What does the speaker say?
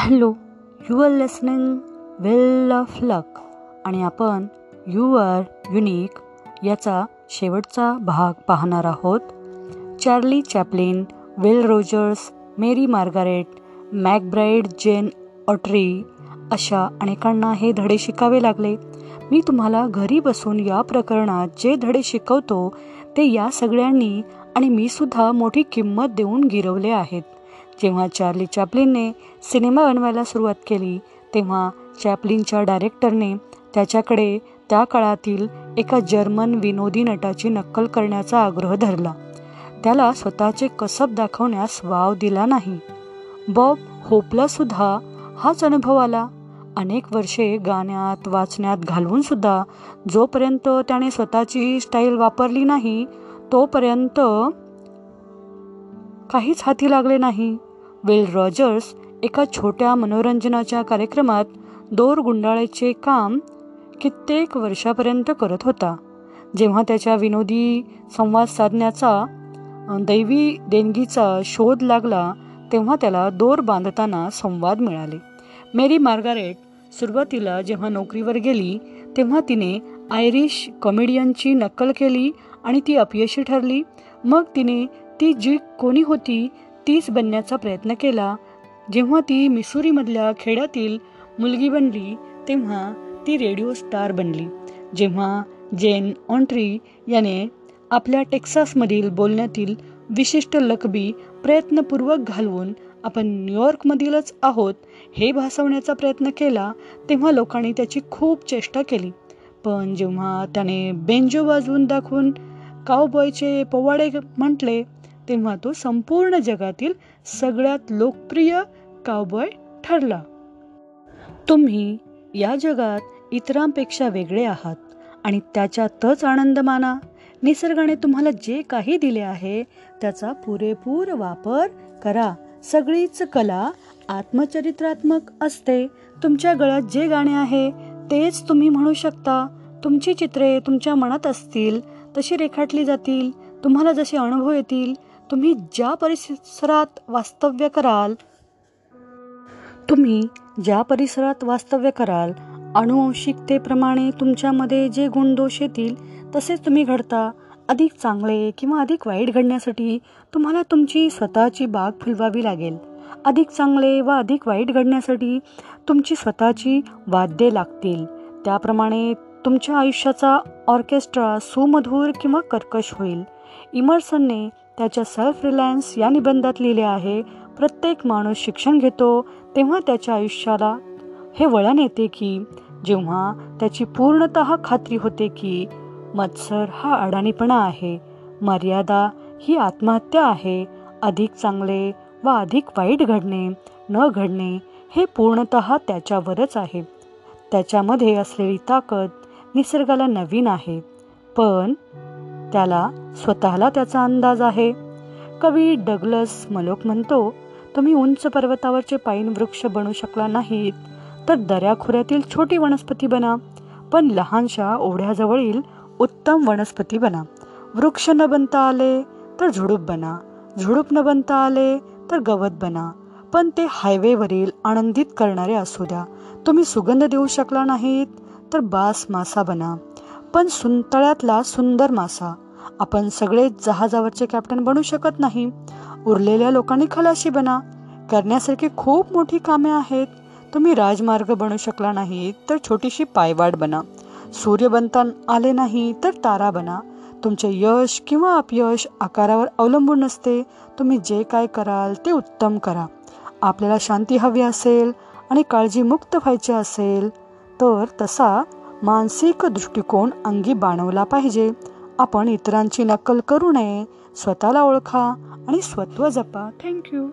Hello you are listening well of luck. आणि आपण you R unique याचा शेवटचा भाग पाहणार आहोत. Charlie Chaplin Will Rogers Mary Margaret McBride Gene Autry अशा अनेकांना हे धडे शिकावे लागले. मी तुम्हाला घरी बसून या प्रकरणात जे धडे शिकवतो ते या सगळ्यांनी आणि मी सुद्धा मोठी किंमत देऊन गिरवले आहेत. जेव्हा चार्ली चॅपलिनने सिनेमा बनवायला सुरुवात केली तेव्हा चॅपलिनच्या डायरेक्टरने त्याच्याकडे त्या काळातील एका जर्मन विनोदी नटाची नक्कल करण्याचा आग्रह धरला. त्याला स्वतःचे कसब दाखवण्यास वाव दिला नाही. बॉब होपलासुद्धा हाच अनुभव आला. अनेक वर्षे गाण्यात वाचण्यात घालवून सुद्धा जोपर्यंत त्याने स्वतःची स्टाईल वापरली नाही तोपर्यंत काहीच हाती लागले नाही. विल रॉजर्स एका छोट्या मनोरंजनाच्या कार्यक्रमात दोर गुंडाळ्याचे काम कित्येक वर्षापर्यंत करत होता. जेव्हा त्याच्या विनोदी संवाद साधण्याचा दैवी देणगीचा शोध लागला तेव्हा त्याला दोर बांधताना संवाद मिळाले. मेरी मार्गारेट सुरुवातीला जेव्हा नोकरीवर गेली तेव्हा तिने आयरिश कॉमेडियनची नक्कल केली आणि ती अपयशी ठरली. मग तिने ती जी कोणी होती तीच बनण्याचा प्रयत्न केला. जेव्हा ती मिसुरीमधल्या खेड्यातील मुलगी बनली तेव्हा ती रेडिओ स्टार बनली. जेव्हा जेन ऑन्ट्री याने आपल्या टेक्सासमधील बोलण्यातील विशिष्ट लकबी प्रयत्नपूर्वक घालवून आपण न्यूयॉर्कमधीलच आहोत हे भासवण्याचा प्रयत्न केला तेव्हा लोकांनी त्याची खूप चेष्टा केली. पण जेव्हा त्याने बेंजो वाजवून दाखवून कावबॉयचे पोवाडे म्हटले तेव्हा तो संपूर्ण जगातील सगळ्यात लोकप्रिय कावबॉय ठरला. तुम्ही या जगात इतरांपेक्षा वेगळे आहात आणि त्याच्यातच आनंद माना. निसर्गाने तुम्हाला जे काही दिले आहे त्याचा पुरेपूर वापर करा. सगळीच कला आत्मचरित्रात्मक असते. तुमच्या गळ्यात जे गाणे आहे तेच तुम्ही म्हणू शकता. तुमची चित्रे तुमच्या मनात असतील तशी रेखाटली जातील. तुम्हाला जसे अनुभव येतील तुम्ही ज्या परिसरात वास्तव्य कराल तुम्ही ज्या परिसरात वास्तव्य कराल अनुवंशिकतेप्रमाणे तुमच्यामध्ये जे गुणदोष येतील तसेच तुम्ही घडता. अधिक चांगले किंवा अधिक वाईट घडण्यासाठी तुम्हाला तुमची स्वतःची बाग फुलवावी लागेल. अधिक चांगले व अधिक वाईट घडण्यासाठी तुमची स्वतःची वाद्ये लागतील. त्याप्रमाणे तुमच्या आयुष्याचा ऑर्केस्ट्रा सुमधूर किंवा कर्कश होईल. इमर्सनने त्याच्या सेल्फ रिलायन्स या निबंधात लिहिले आहे प्रत्येक माणूस शिक्षण घेतो तेव्हा त्याच्या आयुष्याला हे वळण येते की जेव्हा त्याची पूर्णत खात्री होते की मत्सर हा अडाणीपणा आहे मर्यादा ही आत्महत्या आहे अधिक चांगले व अधिक वाईट घडणे न घडणे हे पूर्णत त्याच्यावरच आहे. त्याच्यामध्ये असलेली ताकद निसर्गाला नवीन आहे. पण त्याला स्वतःला त्याचा अंदाज आहे. कवी डगलस मलोक म्हणतो तुम्ही उंच पर्वतावरचे पाईन वृक्ष बनू शकला नाहीत तर दऱ्याखोऱ्यातील छोटी वनस्पती बना पण लहानशा ओढ्याजवळील उत्तम वनस्पती बना. वृक्ष न बनता आले तर झुडूप बना झुडूप न बनता आले तर गवत बना पण ते हायवेवरील आनंदित करणारे असू द्या. तुम्ही सुगंध देऊ शकला नाहीत तर बास मासा बना. पण सुंतळ्यातला सुंदर मासा. आपण सगळे जहाजावरचे कॅप्टन बनू शकत नाही. उरलेल्या लोकांनी खलाशी बना. करण्यासारखी खूप मोठी कामे आहेत. तुम्ही राजमार्ग बनू शकला नाही तर छोटीशी पायवाट बना. सूर्य बनता आले नाही तर तारा बना. तुमचे यश किंवा अपयश आकारावर अवलंबून नसते. तुम्ही जे काय कराल ते उत्तम करा. आपल्याला शांती हवी असेल आणि काळजीमुक्त व्हायचे असेल तर तसा मानसिक दृष्टिकोन अंगी बाणवला पाहिजे. आपण इतरांची नक्कल करू नये. स्वतःला ओळखा आणि स्वत्व जपा. थँक्यू